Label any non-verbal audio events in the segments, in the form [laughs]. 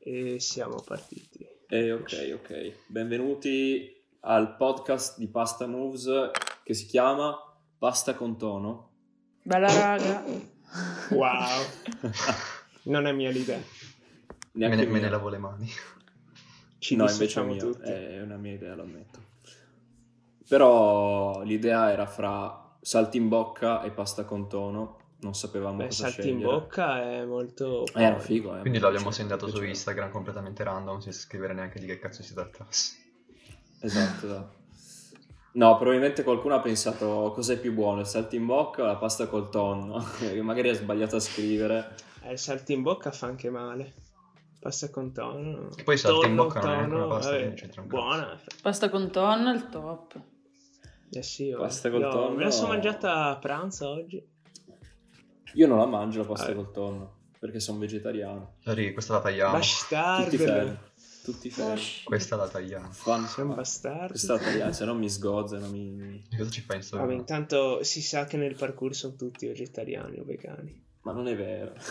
E siamo partiti. Eh, ok, ok. Benvenuti al podcast di Pasta Moves che si chiama Pasta con tono. Bella raga. Wow. [laughs] non è mia l'idea. Me Neanche ne, me ne lavo le mani. Ci no, invece è mia. tutti. È una mia idea, lo ammetto. Però l'idea era fra saltimbocca e pasta con tono. Non sapevamo Beh, cosa salti in scegliere. bocca è molto... Eh, era figo, eh. Quindi l'abbiamo segnato su. Instagram completamente random, senza scrivere neanche di che cazzo si trattasse. Esatto, esatto. No, probabilmente qualcuno ha pensato cos'è più buono, il saltimbocca o la pasta col tonno? [laughs] Che magari ha sbagliato a scrivere. Eh, il salti in bocca fa anche male. Pasta con tono. E poi salti in Tonno, bocca non è neanche una pasta, vabbè, cazzo. Buona. Pasta con tonno è il top. Eh sì, io- Pasta col tonno. Me la sono mangiata a pranzo oggi. Io non la mangio la pasta Eh. col tonno, perché sono vegetariano. Sorry, questa la tagliamo. Tutti fermi. Bastardo. Tutti fermi. Questa la tagliamo. Fan- Sei un ma- bastardo. Questa la tagliamo, se no mi sgozzano, mi... E Cosa ci fai in storia? Vabbè, intanto si sa che nel parkour sono tutti vegetariani o vegani. Ma non è vero. [laughs]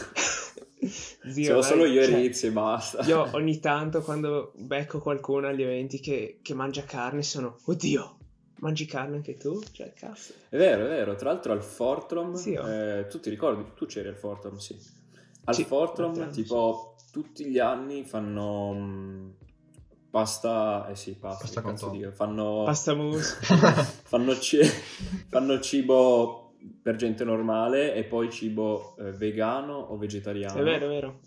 Zio, Siamo solo io e cioè, Riz e basta. Io ogni tanto quando becco qualcuno agli eventi che, che mangia carne sono Oddio, mangi carne anche tu? Cioè, cazzo. È vero, è vero. Tra l'altro al Fortrom, Sì, oh. eh, tu ti ricordi? Tu c'eri al Fortrom, sì. Al Sì, Fortrom, tipo, tutti gli anni fanno mm, pasta... Eh sì, pasta, Pasta cazzo dire. Fanno... Pasta mousse. [laughs] fanno, ci- fanno cibo per gente normale e poi cibo eh, vegano o vegetariano. È vero, è vero.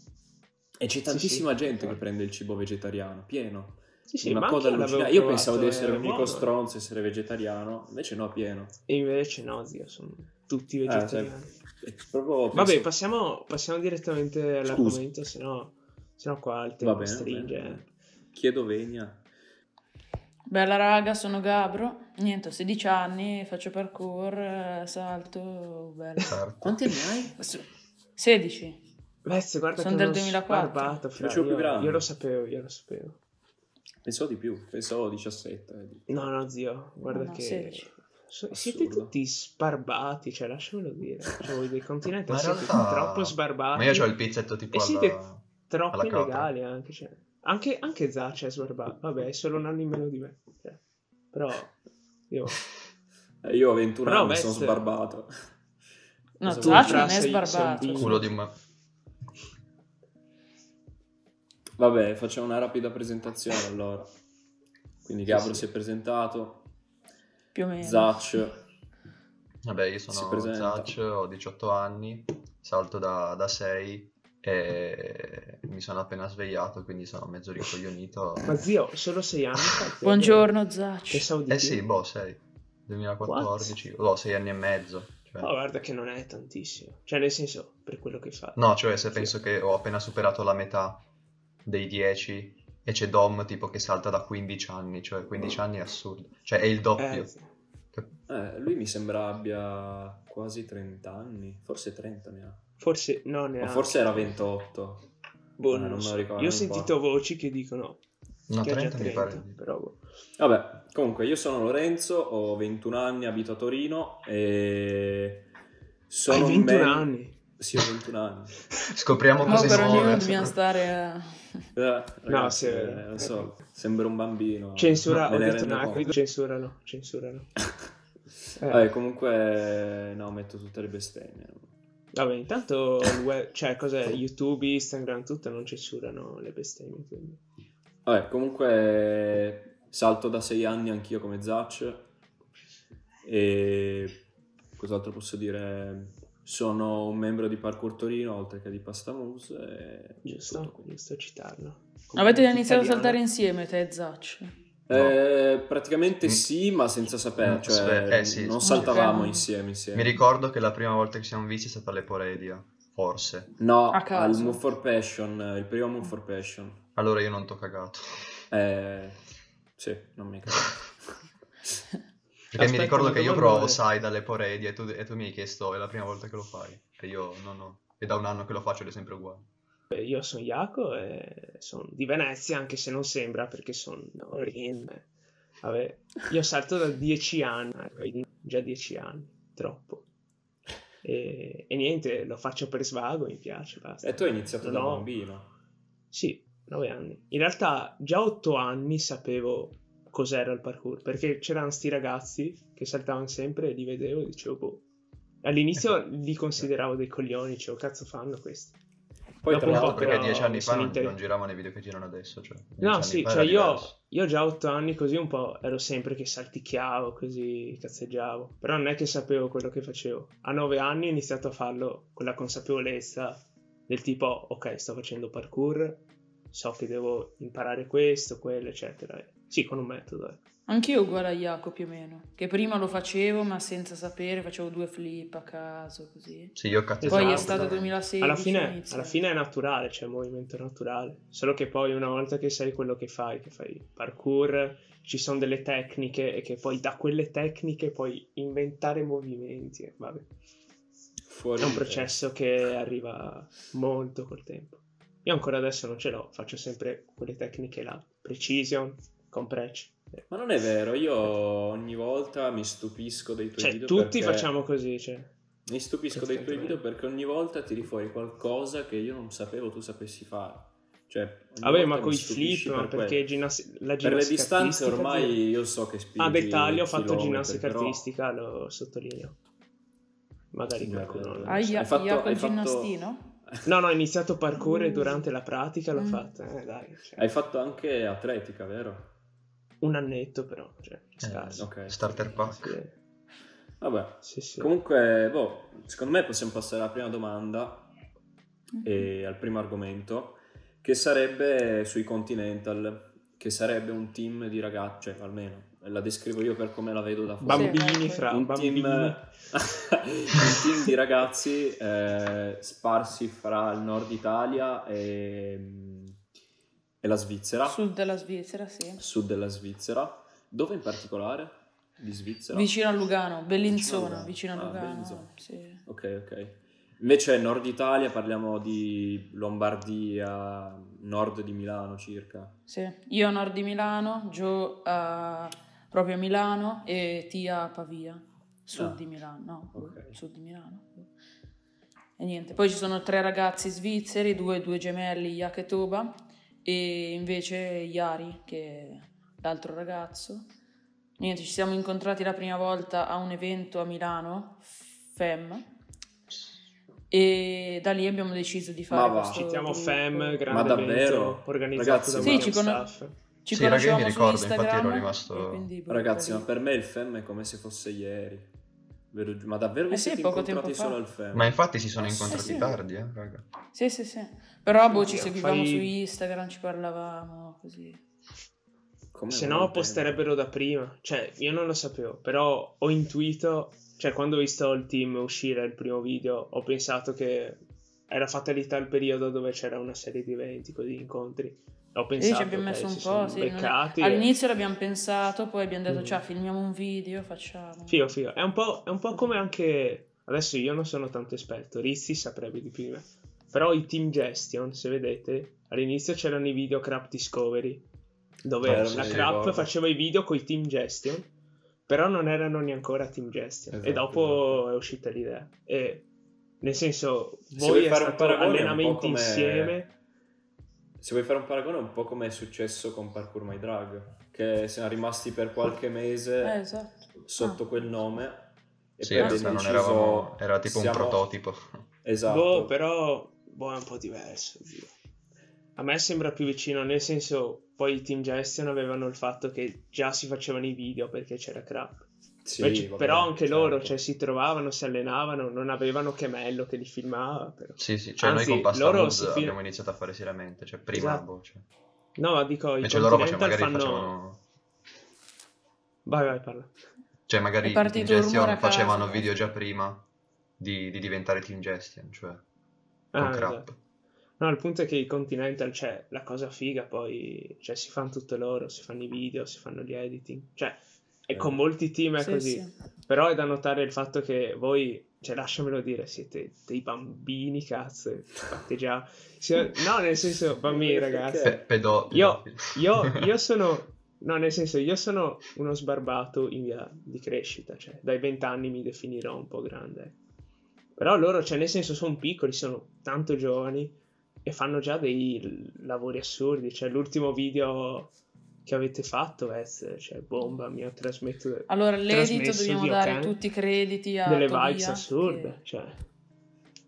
E c'è Sì, tantissima sì. gente che prende il cibo vegetariano, pieno. Sì, sì, Una ma coda allucinante. Io pensavo di essere l'unico buono. stronzo, essere vegetariano, invece no, pieno. E invece no, zio, sono tutti Eh, vegetariani. È proprio, Vabbè, penso- passiamo, passiamo direttamente all'argomento, se no, se no qua il tempo bene, stringe. Chiedo vegna. Bella raga, sono Gabro. Niente, ho 16 anni, faccio parkour, eh, salto, bello. Quanti anni hai? 16. Vez, guarda Sono che del uno 2004. sbarbato, fra, Facevo più io, grande. io lo sapevo, io lo sapevo. Pensavo di più, pensavo 17. eh. No, no, zio, guarda no, che... 16. so- siete tutti sbarbati, cioè lasciamelo dire. Cioè, voi dei continenti Ma in siete realtà- troppo sbarbati. Ma io ho il pizzetto tipo E siete alla... troppo alla capra. illegali anche, cioè. Anche, anche Zaccia è sbarbato. Vabbè, è solo un anno in meno di me. cioè. Però io... [laughs] Eh, io ho 21 Però anni, Vest- sono sbarbato. No, fra, non è sei- sei un sbarbato. bimbo. Culo di me. Vabbè, facciamo una rapida presentazione allora. Quindi Gabro sì. si è presentato, Più o meno. Zacch Vabbè, io sono. Zacch, ho 18 anni, salto da, da 6 e mi sono appena svegliato, quindi sono mezzo rincoglionito. Ma zio, solo sei anni fa? Buongiorno Zaccio. Eh sì, boh, 6. 2014, boh, 6 anni e mezzo. cioè. Oh, guarda che non è tantissimo. Cioè, nel senso, per quello che fa. No, cioè se penso che ho appena superato la metà dei 10 e c'è Dom tipo che salta da 15 anni, cioè 15 anni è assurdo. Cioè è il doppio. Eh, Eh, lui mi sembra abbia quasi 30 anni, forse 30 ne ha. forse no, Ma neanche. forse era 28. Boh, Eh, non non me so. lo ricordo, Io ho sentito importa. voci che dicono No, che ha già 30 mi 30, pare. però boh. Vabbè, comunque io sono Lorenzo, ho 21 anni, abito a Torino e sono Hai un 21 mem- anni? Sì, ho 21 anni. [laughs] Scopriamo No, per ognuno nuove. dobbiamo stare a... Eh, ragazzi, sì, eh, lo so, sembra un bambino. Censura, ho detto no, qui censurano, censurano. [laughs] Eh, Vabbè, comunque no, metto tutte le bestemmie. Vabbè, intanto web, cioè cos'è, YouTube, Instagram, tutto non censurano le bestemmie, quindi. Vabbè, comunque salto da 6 anni anch'io come Zacch e cos'altro posso dire? Sono un membro di Parkour Torino oltre che di Pasta Moves e Giusto, giusto citarlo. Avete Come iniziato a italiano. saltare insieme te e Zaccio? Eh, praticamente Mm. sì, ma senza sapere, Mm, cioè eh, sì. non saltavamo insieme, insieme. Mi ricordo che la prima volta che siamo visti è stata all'Eporedia, forse. No, A al Move for Passion, il primo Move for Passion. Allora io non t'ho cagato. Eh, sì, non mi capisco. [laughs] Perché Aspetta, mi ricordo che io provo, vuole? sai, dall'Eporedia e tu, e tu mi hai chiesto è la prima volta che lo fai. E io no, no. E da un anno che lo faccio ed è sempre uguale. Beh, Io sono Jaco e sono di Venezia, anche se non sembra perché sono in... Vabbè, io salto da 10 anni, quindi già 10 anni, troppo. E, e niente, lo faccio per svago, mi piace, basta. E tu hai iniziato Non da ho- bambino. Sì, 9 anni. In realtà già 8 anni sapevo cos'era il parkour, perché c'erano sti ragazzi che saltavano sempre e li vedevo e dicevo, boh. All'inizio Ecco. li consideravo dei coglioni, dicevo, cazzo fanno questi? Poi Dopo tra Esatto, perché dieci anni fa non, non giravano i video che girano adesso. Cioè, No, sì, cioè io, io già 8 anni così un po' ero sempre che salticchiavo, così cazzeggiavo, però non è che sapevo quello che facevo. A 9 anni ho iniziato a farlo con la consapevolezza del tipo, ok, sto facendo parkour, so che devo imparare questo, quello, eccetera. Sì, con un metodo. eh. Anch'io uguale a Jaco più o meno, che prima lo facevo ma senza sapere, facevo due flip a caso così. Sì, io Poi Esatto. è stato 2016. Alla fine, alla fine è naturale, c'è un movimento naturale. Solo che poi una volta che sai quello che fai, che fai parkour, ci sono delle tecniche e che poi da quelle tecniche puoi inventare movimenti. e Vabbè, fuori è un processo che arriva molto col tempo. Io ancora adesso non ce l'ho, faccio sempre quelle tecniche là, precision, compression. te. Ma non è vero, io ogni volta mi stupisco dei tuoi Cioè, video tutti perché- facciamo così, cioè. Mi stupisco dei tuoi video perché ogni volta tiri fuori qualcosa che io non sapevo tu sapessi fare. Cioè, Vabbè, ma con i flip, ma per perché ginnasti- la Per le ginnastica distanze ormai io so che spingi A dettaglio ho fatto ginnastica però- artistica, lo sottolineo. Magari Sì, qualcuno. Ah, lo sa. Ia- Hai fatto- Jaco hai il fatto- ginnastino? No, no, ho iniziato parkour e Mm. durante la pratica l'ho Mm. fatta, eh, dai. cioè, Hai fatto anche atletica, vero? Un annetto però, cioè, Eh, scarso. ok. Starter pack. Sì, Vabbè, sì, sì. comunque, boh, secondo me possiamo passare alla prima domanda e al primo argomento, che sarebbe sui Continental, che sarebbe un team di ragazzi, cioè almeno la descrivo io per come la vedo da fuori. Bambini fra un bambini. team, [laughs] un team di ragazzi eh, sparsi fra il nord Italia e, e la Svizzera, Sud della Svizzera, sì. sud della Svizzera. Dove in particolare? Di Svizzera? Vicino a Lugano, Bellinzona, Vicino vicino a a Lugano. Ah, Lugano. Bellinzona. sì. Ok, ok. Invece nord Italia parliamo di Lombardia, nord di Milano circa. Sì. Io a nord di Milano, Gio a proprio a Milano e Tia a Pavia, sud Ah, di Milano, no, ok. sud di Milano. E niente, poi ci sono tre ragazzi svizzeri, due, due gemelli, Yak e Toba, e invece Yari, che è l'altro ragazzo. Niente, ci siamo incontrati la prima volta a un evento a Milano, FEM, e da lì abbiamo deciso di fare Ma va. questo Citiamo gruppo. FEM, grande Ma davvero? organizzato Ragazzi, da Sì, ci Staff. Ci Sì, raga, io mi ricordo, infatti Instagram. ero rimasto- Ragazzi, ma per me il FEM è come se fosse ieri. Ma davvero vi Eh sì, siete poco incontrati solo al FEM? Ma infatti si sono Eh, incontrati sì. tardi, eh, raga. Sì, sì, sì. Però boh, ci seguivamo fai- su Instagram, ci parlavamo così. Come Se no posterebbero da prima. Cioè, io non lo sapevo, però ho intuito, cioè quando ho visto il team uscire il primo video, ho pensato che era fatalità il periodo dove c'era una serie di eventi, così incontri. Ho Sì, pensato ci abbiamo messo un po', sì, è- beccati e- All'inizio l'abbiamo pensato, poi abbiamo detto, Mm. ciao, filmiamo un video, facciamo. Figo, figo. È un po', è un po' come anche... Adesso io non sono tanto esperto, Rizzi saprebbe di più di me. Però i team gestion, se vedete, all'inizio c'erano i video Crap Discovery, dove Eh, la Crap ricordo. faceva i video con i team gestion, però non erano neanche ancora team gestion. Esatto, e dopo è uscita l'idea. E nel senso, Se voi fare un paragone, è un allenamenti come- insieme. Se vuoi fare un paragone, è un po' come è successo con Parkour My Drag, che siamo rimasti per qualche mese Eh, esatto. sotto Ah. quel nome. E Sì, poi non deciso- eravamo... Era tipo un siamo- prototipo. Esatto. Boh, però boh, è un po' diverso. oddio. A me sembra più vicino, nel senso, poi i team gestion avevano il fatto che già si facevano i video perché c'era crap. Sì, Invece- vabbè, però anche loro, certo. cioè, si trovavano, si allenavano, non avevano Chemello che li filmava. Però. Sì, sì, cioè Anzi, noi con Pasta loro Mood si fil- abbiamo iniziato a fare seriamente, cioè prima, Esatto. boh, cioè. No, ma dico, i Invece loro facevano, fanno... facevano... Vai, vai, parla. Cioè magari i team gestion facevano video già prima di, di diventare team gestion, cioè Ah, crap. esatto. No, il punto è che i Continental, cioè, la cosa figa poi, cioè, si fanno tutto loro, si fanno i video, si fanno gli editing, cioè, e Eh. con molti team è Sì, così. sì. Però è da notare il fatto che voi, cioè lasciamelo dire, siete dei bambini, cazzo. Fate già. No, nel senso, [laughs] bambini, ragazzi. Pe- pedo- Io, io, [laughs] io sono. No, nel senso, io sono uno sbarbato in via di crescita, cioè dai 20 anni mi definirò un po' grande. Però loro, cioè, nel senso, sono piccoli, sono tanto giovani. e fanno già dei lavori assurdi. Cioè, l'ultimo video che avete fatto è cioè, bomba, mi ha trasmesso. Allora, l'edit trasmesso dobbiamo dare can- tutti i crediti a delle Tobia, vibes assurde. che- Cioè,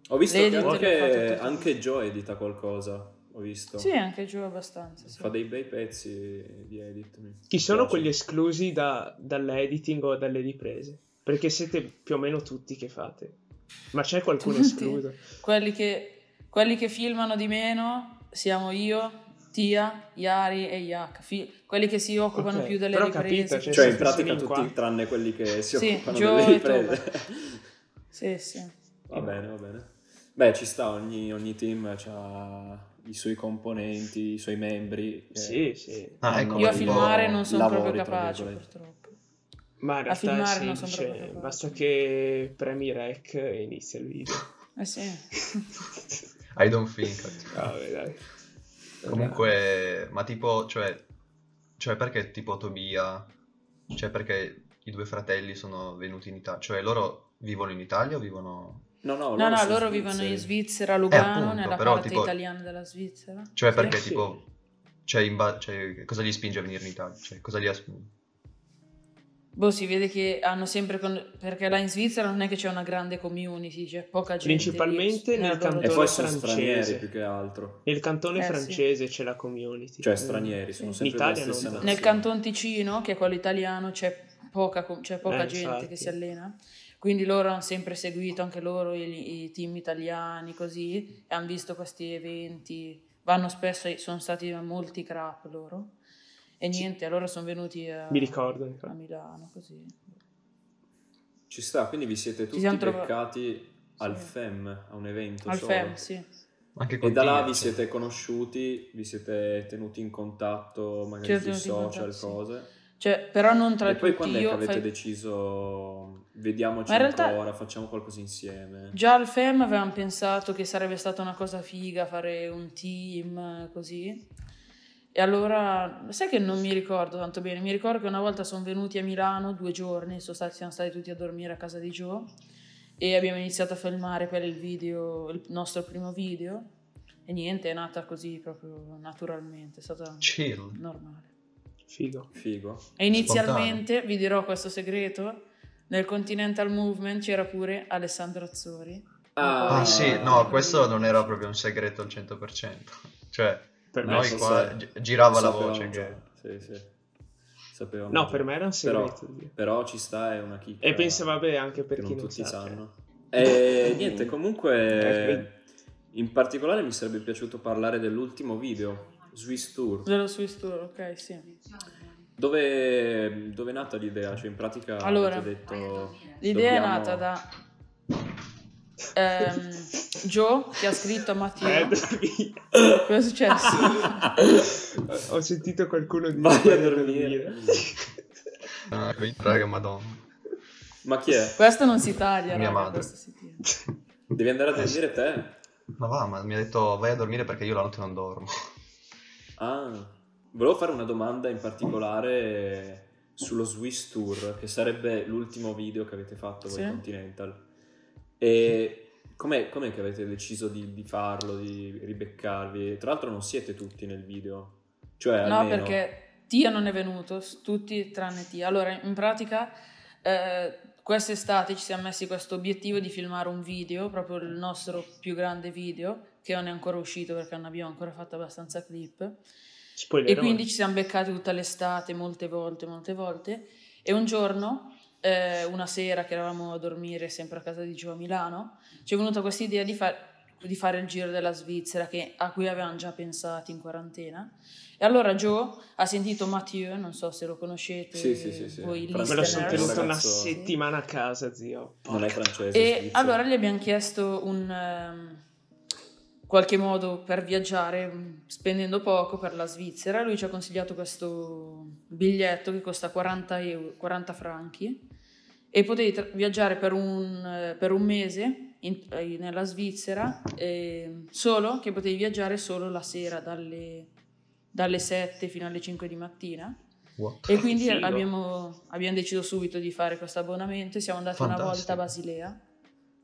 Ho visto L'edit che anche, anche Joe edita qualcosa. Ho visto. Sì, anche giù abbastanza. sì. Fa dei bei pezzi di edit. chi sono piace. quelli esclusi da- dall'editing o dalle riprese? Perché siete più o meno tutti che fate. Ma c'è qualcuno Tutti. escluso? Quelli che, quelli che filmano di meno siamo io, Tia, Yari e Yak. Fi- quelli che si occupano Ok, più delle però riprese. capito, cioè, Cioè, in pratica tutti qua. tranne quelli che si Sì, occupano Joe delle riprese. Sì, sì. va bene, va bene. Beh, ci sta, ogni, ogni team ha i suoi componenti, i suoi membri. che Sì, sì. Ah, ecco, Io a filmare non sono lavori, proprio capace, purtroppo. Ma in realtà è semplice, basta che premi rec e inizia il video. [laughs] Eh sì. [laughs] I don't think. Vabbè, dai. Comunque, ma tipo, cioè, cioè perché tipo Tobia, cioè perché i due fratelli sono venuti in Italia, cioè loro vivono in Italia o vivono... No, no, No, no, sono loro vivono in Svizzera, a Lugano, appunto, nella però, parte tipo- italiana della Svizzera. Cioè perché sì. tipo, cioè, in ba- cioè, cosa gli spinge a venire in Italia? Cioè, cosa gli ha... Boh, si vede che hanno sempre... con- Perché là in Svizzera non è che c'è una grande community, c'è poca gente. Principalmente nel nella loro E cantone francese. stranieri più che altro. Nel cantone Eh, sì. francese c'è la community. Cioè Eh, stranieri, sono Sì. In sempre Italia le stesse. Nel Canton Ticino, che è quello italiano, c'è poca, c'è poca Eh, gente infatti. che si allena. Quindi loro hanno sempre seguito anche loro i, i team italiani, così, e hanno visto questi eventi. Vanno spesso, sono stati molti crap loro. E niente, allora sono venuti a, Mi ricordo. mi a ricordo. Milano, così. Ci sta, quindi vi siete tutti siamo trova- beccati al Sì. FEM, a un evento Al solo. FEM, sì. Anche E da là vi siete conosciuti, vi siete tenuti in contatto magari sui social, contatto, sì. cose. Cioè, però non tra E poi tutti quando è che avete fai- deciso vediamoci realtà- ancora, facciamo qualcosa insieme? Già al FEM avevamo pensato che sarebbe stata una cosa figa fare un team così. E allora, sai che non mi ricordo tanto bene, mi ricordo che una volta sono venuti a Milano due giorni, sono stati, siamo stati tutti a dormire a casa di Joe e abbiamo iniziato a filmare per il video, il nostro primo video e niente, è nata così proprio naturalmente, è stata Chill. normale. Figo. Figo. E inizialmente, vi dirò questo segreto, nel Continental Movement c'era pure Alessandro Azzori. Ah, Ah, sì, no, questo non era proprio un segreto al 100%. Cioè, Per me noi qua se- gi- girava la voce che... Sì, sì. Sapevamo No, già. per me era un Però, segreto. zio. però ci sta, è una chicca. E penso, vabbè, anche per chi non tutti sa, sanno. E [laughs] niente, Eh, comunque in particolare mi sarebbe piaciuto parlare dell'ultimo video, Swiss Tour. Dello Swiss Tour, ok, sì. Dove, dove è nata l'idea? Cioè in pratica Allora, detto... L'idea dobbiamo- è nata da ehm, Joe che ha scritto a Eh, Matteo. dormi. Cosa è successo? Ho sentito qualcuno dire Vai a "Vai dormire. Ah, raga, madonna. Ma chi è? questo non si taglia, Mia raga, madre. Devi andare a dormire te? Ma va, ma mi ha detto vai a dormire perché io la notte non dormo. Ah, volevo fare una domanda in particolare sullo Swiss Tour, che sarebbe l'ultimo video che avete fatto voi Sì. Continental. E com'è, com'è che avete deciso di, di farlo, di ribeccarvi? Tra l'altro non siete tutti nel video. Cioè, No, almeno... perché Tia non è venuto, tutti tranne Tia. Allora, in pratica, eh, quest'estate ci siamo messi questo obiettivo di filmare un video, proprio il nostro più grande video, che non è ancora uscito perché non abbiamo ancora fatto abbastanza clip. Spoiler. E quindi ci siamo beccati tutta l'estate, molte volte, molte volte. E un giorno, eh, una sera che eravamo a dormire sempre a casa di Gio a Milano, ci è venuta questa idea di, fa- di fare il giro della Svizzera, che- a cui avevamo già pensato in quarantena. E allora Joe ha sentito Mathieu, non so se lo conoscete, Sì, sì, sì, sì. voi Fra- Me lo sono listeners. tenuto una settimana a casa, zio. Non è francese. E svizzero. allora gli abbiamo chiesto un ehm, qualche modo per viaggiare mm, spendendo poco per la Svizzera. Lui ci ha consigliato questo biglietto che costa 40, euro, 40 franchi e potevi tra- viaggiare per un, eh, per un mese in- eh, nella Svizzera, eh, solo che potevi viaggiare solo la sera dalle, dalle 7 fino alle 5 di mattina. What? E quindi abbiamo, abbiamo deciso subito di fare questo abbonamento e siamo andati una Fantastico. volta a Basilea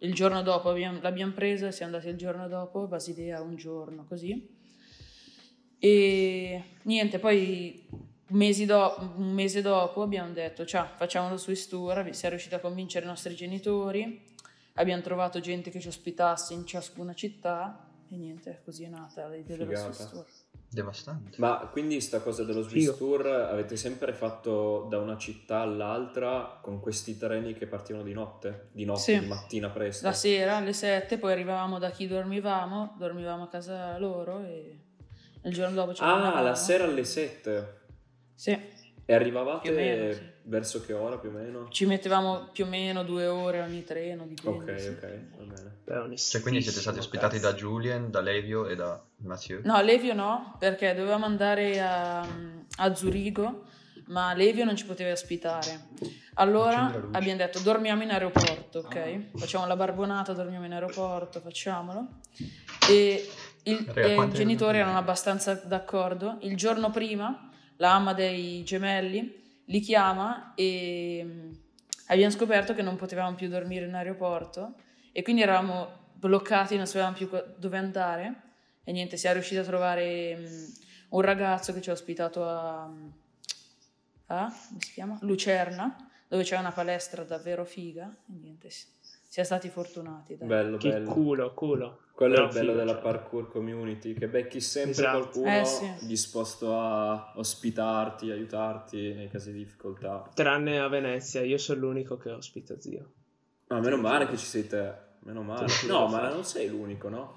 il giorno dopo abbiamo, l'abbiamo presa e siamo andati il giorno dopo, Basilea un giorno, così. E niente, poi mesi do- un mese dopo abbiamo detto, ciao, facciamolo su Istura, siamo riusciti a convincere i nostri genitori, abbiamo trovato gente che ci ospitasse in ciascuna città e niente, così è nata l'idea dello. Swiss Tour. Devastante. Ma quindi sta cosa dello Figo. Swiss Tour avete sempre fatto da una città all'altra con questi treni che partivano di notte? Di notte, Sì. di mattina presto? La sera alle 7, poi arrivavamo da chi dormivamo, dormivamo a casa loro e il giorno dopo ci Ah, la sera alle 7. Sì, E arrivavate meno, sì. verso che ora più o meno? ci mettevamo più o meno due ore ogni treno, dipende. Ok, sì. ok, va bene. Beh, Cioè, quindi siete stati ospitati cazzo. da Julien, da Levio e da Mathieu? No, Levio no, perché dovevamo andare a, a Zurigo, ma Levio non ci poteva ospitare. Allora abbiamo detto dormiamo in aeroporto, ok? Facciamo la barbonata, dormiamo in aeroporto, facciamolo. E il- Raga, e i genitori erano abbastanza d'accordo. Il giorno prima la mamma dei gemelli li chiama e mm, abbiamo scoperto che non potevamo più dormire in aeroporto e quindi eravamo bloccati, non sapevamo più dove andare e niente, siamo riusciti a trovare mm, un ragazzo che ci ha ospitato a, a come si chiama? Lucerna, dove c'è una palestra davvero figa e niente, si- siamo stati fortunati. dai. Bello, Che bello. culo, culo. Quello è il Però bello figo, della cioè. parkour community, che becchi sempre Esatto. qualcuno Eh, sì. disposto a ospitarti, aiutarti nei casi di difficoltà. Tranne a Venezia, io sono l'unico che ospita zio. Ma meno male che ci sei te, meno male. Sì, No, sì. ma non sei l'unico, no?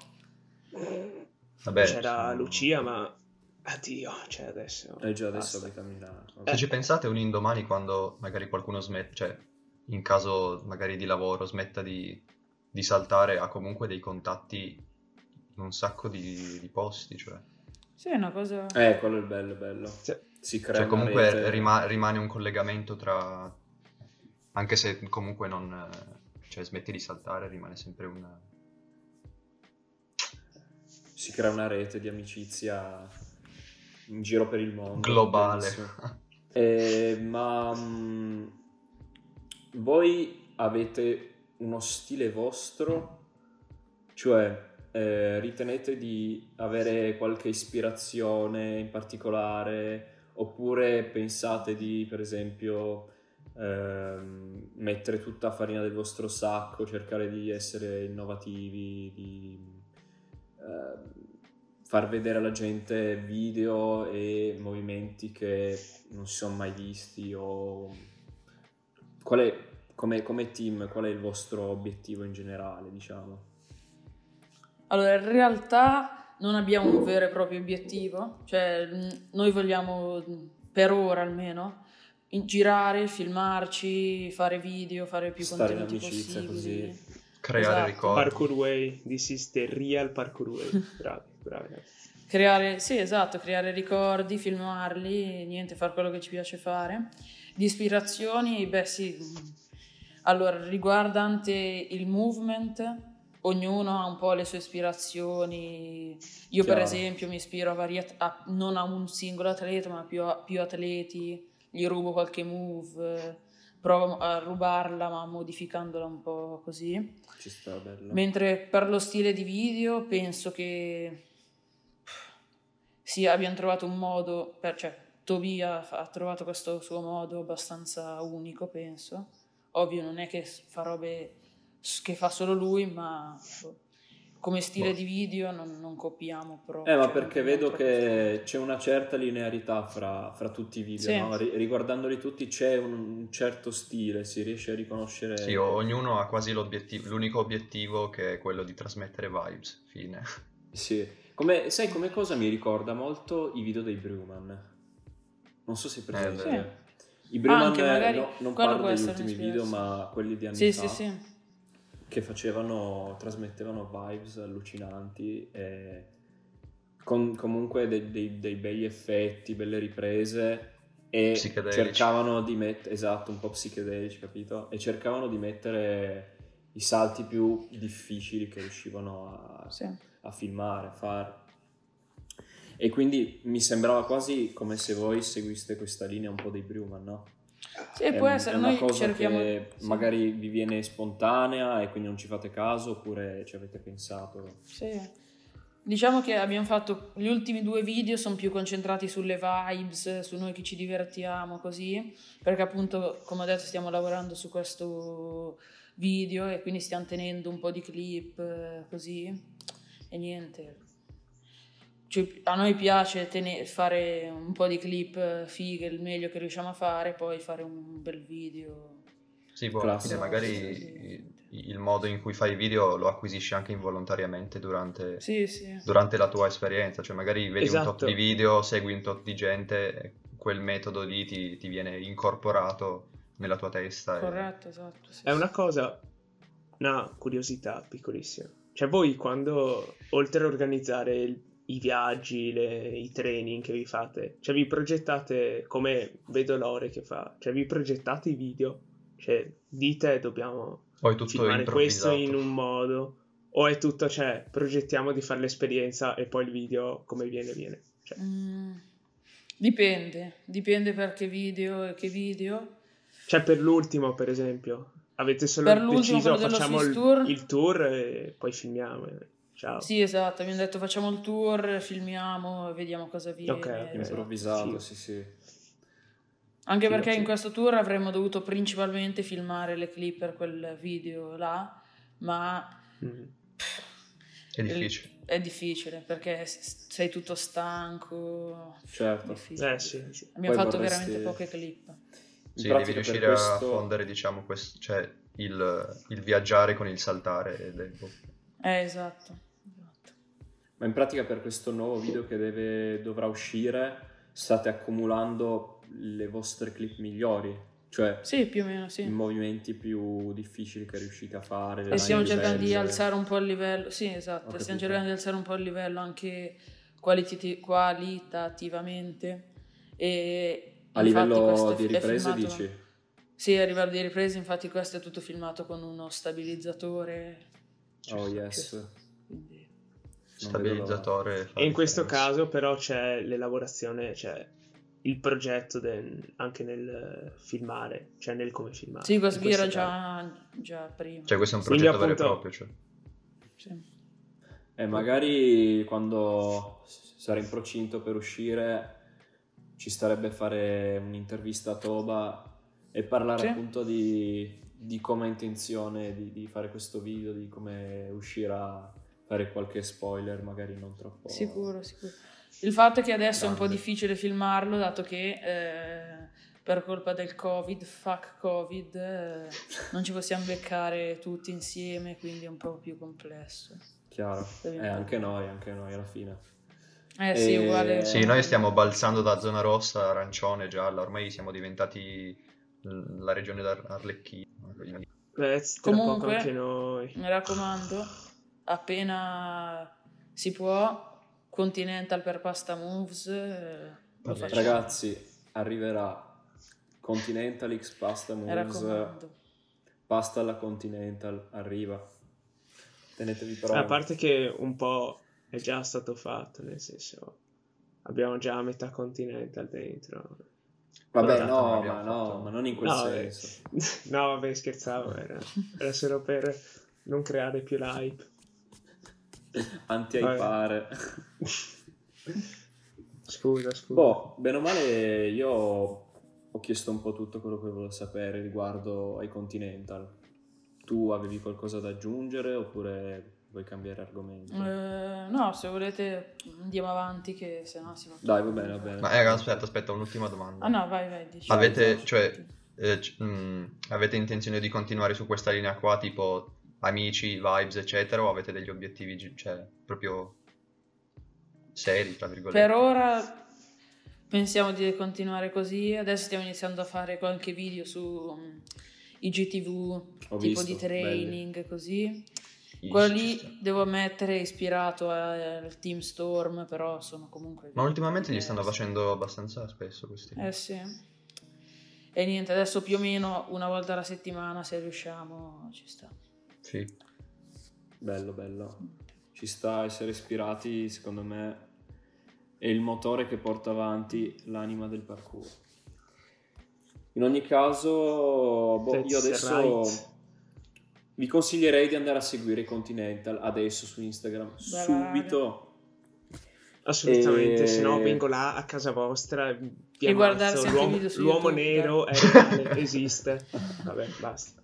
Vabbè, C'era sono- Lucia, ma addio, cioè adesso. E già adesso basta. abita a Milano. Se ci pensate un indomani quando magari qualcuno smette, cioè in caso magari di lavoro smetta di, di saltare, ha comunque dei contatti in un sacco di, di posti, cioè, Sì, è una cosa... Eh, quello è il bello, bello. Sì. Si crea cioè una comunque rima- rimane un collegamento tra, anche se comunque non, cioè smetti di saltare, rimane sempre un... si crea una rete di amicizia in giro per il mondo. globale. Eh, ma mm, voi avete uno stile vostro? Cioè, eh, ritenete di avere qualche ispirazione in particolare? Oppure pensate di, per esempio, ehm, mettere tutta a farina del vostro sacco, cercare di essere innovativi, di ehm, far vedere alla gente video e movimenti che non si sono mai visti o qual è come, come team qual è il vostro obiettivo in generale diciamo Allora, in realtà non abbiamo un vero e proprio obiettivo, cioè noi vogliamo, per ora almeno, girare, filmarci, fare video, fare più Stare in contenuti amicizia, possibili. così. creare Esatto. ricordi. Parkour Way, this is the real Parkour Way. [laughs] Bravi, bravi. Creare, sì, esatto, creare ricordi, filmarli, niente, fare quello che ci piace fare. Di ispirazioni, beh sì, allora, riguardante il movement, ognuno ha un po' le sue ispirazioni. Io, per Chiaro. esempio, mi ispiro a vari at- a- non a un singolo atleta, ma più, a- più atleti, gli rubo qualche move, provo a rubarla, ma modificandola un po' così. ci sta bello Mentre per lo stile di video penso che sì, abbiamo trovato un modo, per, cioè Tobia ha trovato questo suo modo abbastanza unico, penso. Ovvio non è che fa robe che fa solo lui, ma boh, come stile Boh. di video non, non copiamo proprio. eh ma cioè, perché vedo che c'è una certa linearità fra, fra tutti i video Sì. no? Ri- riguardandoli tutti c'è un, un certo stile si riesce a riconoscere Sì, o- ognuno ha quasi l'obiettivo, l'unico obiettivo che è quello di trasmettere vibes, fine. Sì. Come, sai come cosa mi ricorda molto i video dei Brewman? Non so se hai presente. Sì. I Anche magari no- non parlo degli ultimi video, ma quelli di anni Sì, fa, sì, sì. che facevano, trasmettevano vibes allucinanti e con comunque dei, dei- dei bei effetti, belle riprese e cercavano di mettere, esatto, un po' psichedelici, capito? E cercavano di mettere i salti più difficili che riuscivano a, Sì. a filmare, a fare. E quindi mi sembrava quasi come se voi seguiste questa linea un po' dei Brewman, no? Sì, È, può essere, è una cosa cerchiamo... che magari vi viene spontanea e quindi non ci fate caso oppure ci avete pensato. Sì. Diciamo che abbiamo fatto gli ultimi due video sono più concentrati sulle vibes, su noi che ci divertiamo così, perché appunto, come ho detto, stiamo lavorando su questo video e quindi stiamo tenendo un po' di clip eh, così e niente. Ci- a noi piace tene- fare un po' di clip fighe, il meglio che riusciamo a fare, poi fare un bel video. Sì, boh, alla fine magari Sì. i- il modo in cui fai video lo acquisisci anche involontariamente durante, Sì, sì. durante la tua esperienza, cioè magari vedi un tot Esatto. di video, segui un tot di gente, e quel metodo lì ti, ti viene incorporato nella tua testa. e- Corretto, esatto. sì, È sì. una cosa, una curiosità piccolissima. Cioè voi quando, oltre a organizzare il- i viaggi, le- i training che vi fate, cioè vi progettate, come vedo Lore che fa, cioè vi progettate i video, cioè dite dobbiamo è tutto filmare questo in un modo, o è tutto, cioè progettiamo di fare l'esperienza e poi il video come viene viene. Cioè, Mm, dipende, dipende per che video e che video. cioè, per l'ultimo per esempio, avete solo Per deciso facciamo il, il tour e poi filmiamo. Ciao. Sì, esatto, abbiamo detto facciamo il tour, filmiamo e vediamo cosa viene. Ok, ok. Improvvisato, Sì. sì sì. Anche Sì, perché sì. in questo tour avremmo dovuto principalmente filmare le clip per quel video là, ma Mm. È difficile. è difficile perché sei tutto stanco. Certo. Difficile, Eh, sì, sì. Abbiamo Poi fatto vorresti- veramente poche clip. Sì, devi riuscire questo- a fondere, diciamo, quest- cioè, il, il viaggiare con il saltare. boh. Eh, esatto. Ma in pratica per questo nuovo video che deve- dovrà uscire state accumulando le vostre clip migliori, cioè Sì, più o meno, sì. i movimenti più difficili che riuscite a fare. E stiamo cercando di alzare un po' il livello, sì esatto, stiamo cercando di alzare un po' il livello anche qualitati- qualitativamente. E A livello questo di riprese dici? Sì, a livello di riprese, infatti questo è tutto filmato con uno stabilizzatore. Oh yes. ci sta. quindi- Stabilizzatore. E in questo caso però c'è l'elaborazione, cioè il progetto del- anche nel filmare, cioè nel come filmare. Sì, questo era già, già prima. Cioè, questo è un Quindi, progetto vero e appunto- proprio. Cioè. Sì. E magari quando sarà in procinto per uscire ci starebbe fare un'intervista a Toba e parlare Sì. appunto di, di come ha intenzione di, di fare questo video, di come uscirà, fare qualche spoiler, magari non troppo. Sicuro, sicuro. Il fatto è che adesso è un po' Grande. difficile filmarlo, dato che eh, per colpa del Covid, fuck Covid, eh, non ci possiamo beccare tutti insieme, quindi è un po' più complesso. Chiaro. Eh, anche noi, anche noi alla fine. Eh sì, Eh, uguale. Sì, noi stiamo balzando da zona rossa, arancione, gialla. Ormai siamo diventati la regione d'Arlecchino. Comunque- anche noi. Mi raccomando, appena si può, Continental per Pasta Moves, eh, lo Vabbè. Ragazzi, arriverà Continental X Pasta Moves. raccomando. Pasta alla Continental, arriva. Tenetevi pronti. A parte che un po' è già stato fatto, nel senso abbiamo già metà continental dentro. Vabbè, no, ma no, ma non in quel No, eh, senso. [laughs] no, vabbè, scherzavo, era, era solo per non creare più l'hype. Anti-hypare. [laughs] Scusa, scusa. Boh, bene o male io ho chiesto un po' tutto quello che volevo sapere riguardo ai Continental. Tu avevi qualcosa da aggiungere oppure vuoi cambiare argomento? Eh, no, se volete andiamo avanti che se no si va. Dai, va bene, va bene. Ma eh, aspetta, aspetta, un'ultima domanda. Ah no, vai, vai, dici. Avete, Vai, cioè, eh, c- mm, avete intenzione di continuare su questa linea qua, tipo amici, vibes, eccetera, o avete degli obiettivi, cioè, proprio seri, tra virgolette? Per ora pensiamo di continuare così. Adesso stiamo iniziando a fare qualche video su mm, IGTV, Ho tipo visto, di training, così. Sì, Quello lì devo ammettere ispirato al Team Storm, però sono comunque... Ma ultimamente gli stanno facendo abbastanza spesso questi. Eh sì. E niente, adesso più o meno una volta alla settimana, se riusciamo, ci sta. Sì. Bello, bello. Ci sta a essere ispirati, secondo me, è il motore che porta avanti l'anima del parkour. In ogni caso, boh, io adesso right. vi consiglierei di andare a seguire i Continental adesso su Instagram Bella subito. Assolutamente, E- se no vengo là a casa vostra vi E guardarsi l'uomo, video su l'uomo YouTube, nero è reale, esiste. Vabbè, basta.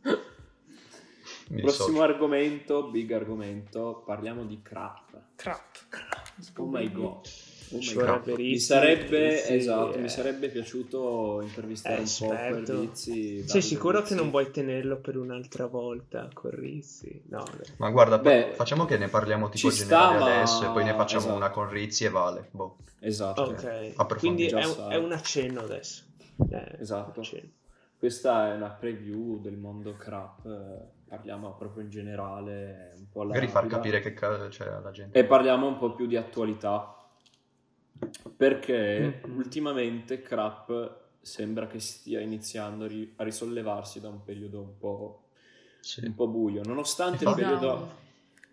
Mi Prossimo argomento, big argomento, parliamo di crap. Crap. Oh my god. Oh my Ci God. vorrebbe Mi Rizzi, sarebbe, Rizzi, esatto, eh, mi sarebbe piaciuto intervistare è un po' Rizzi. Sei sicuro Rizzi. che non vuoi tenerlo per un'altra volta con Rizzi? No. Ma guarda, Beh, facciamo che ne parliamo tipo generale sta, ma- adesso e poi ne facciamo esatto. una con Rizzi e Vale. Boh. Esatto. Ok, approfondire. quindi è un, è un accenno adesso. Eh, Esatto. accenno. Questa è una preview del mondo crap, eh, parliamo proprio in generale, un po' alla Magari far capire che ca- c'è alla gente. E parliamo un po' più di attualità, perché Mhm. ultimamente crap sembra che stia iniziando a, ri- a risollevarsi da un periodo un po', Sì. un po' buio, nonostante il Infatti- periodo...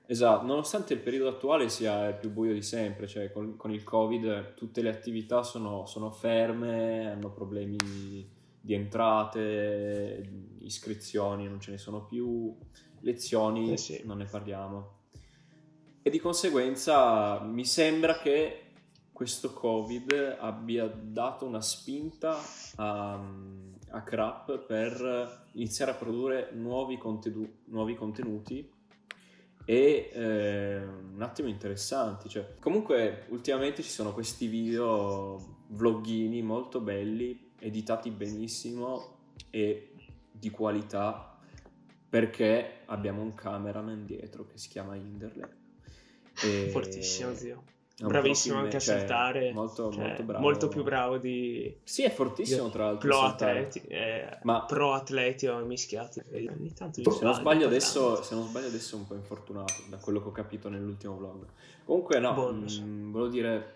Esatto, nonostante il periodo attuale sia il più buio di sempre, cioè con, con il Covid tutte le attività sono, sono ferme, hanno problemi di entrate, iscrizioni non ce ne sono più, lezioni Eh sì. non ne parliamo. E di conseguenza mi sembra che questo Covid abbia dato una spinta a, a Crap per iniziare a produrre nuovi, contedu- nuovi contenuti e eh, un attimo interessanti. Cioè, comunque, ultimamente ci sono questi video vloggini molto belli, editati benissimo e di qualità perché abbiamo un cameraman dietro che si chiama Inderle. E- Fortissimo, zio. Bravissimo anche a cioè, saltare. Molto, cioè, molto bravo. molto più bravo di Sì, è fortissimo tra l'altro. pro atleti. eh, Ma- pro atleti o mischiati. E Ogni tanto Se non, sbaglio, adesso, se non sbaglio adesso è un po' infortunato, da quello che ho capito nell'ultimo vlog. Comunque no, Boh, non so. mh, volevo dire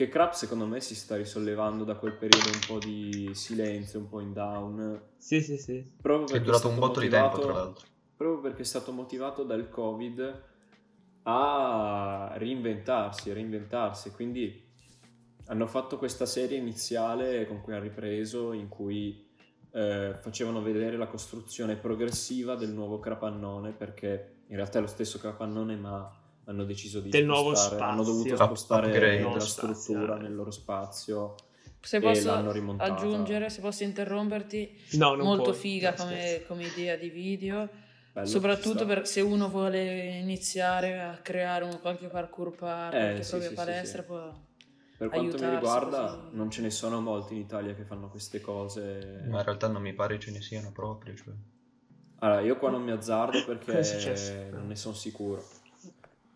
che Crap secondo me si sta risollevando da quel periodo un po' di silenzio, un po' in down. Sì, sì, sì. Proprio è durato un stato botto di tempo, motivato- tra l'altro. Proprio perché è stato motivato dal Covid a reinventarsi, a reinventarsi. Quindi hanno fatto questa serie iniziale con cui hanno ripreso, in cui eh, facevano vedere la costruzione progressiva del nuovo capannone, perché in realtà è lo stesso capannone, ma hanno deciso di Del nuovo spostare, hanno dovuto spostare Upgrade. la struttura spazio. nel loro spazio Se e posso l'hanno rimontata. aggiungere, se posso interromperti, No, non molto puoi. figa come, come idea di video, Bello, soprattutto per se uno vuole iniziare a creare un qualche parkour park, Eh, qualche sì, propria sì, palestra, sì. può... Per quanto mi riguarda, così. non ce ne sono molti in Italia che fanno queste cose. Ma in realtà non mi pare ce ne siano proprio. Cioè. Allora, io qua non mi azzardo [laughs] perché non ne sono sicuro.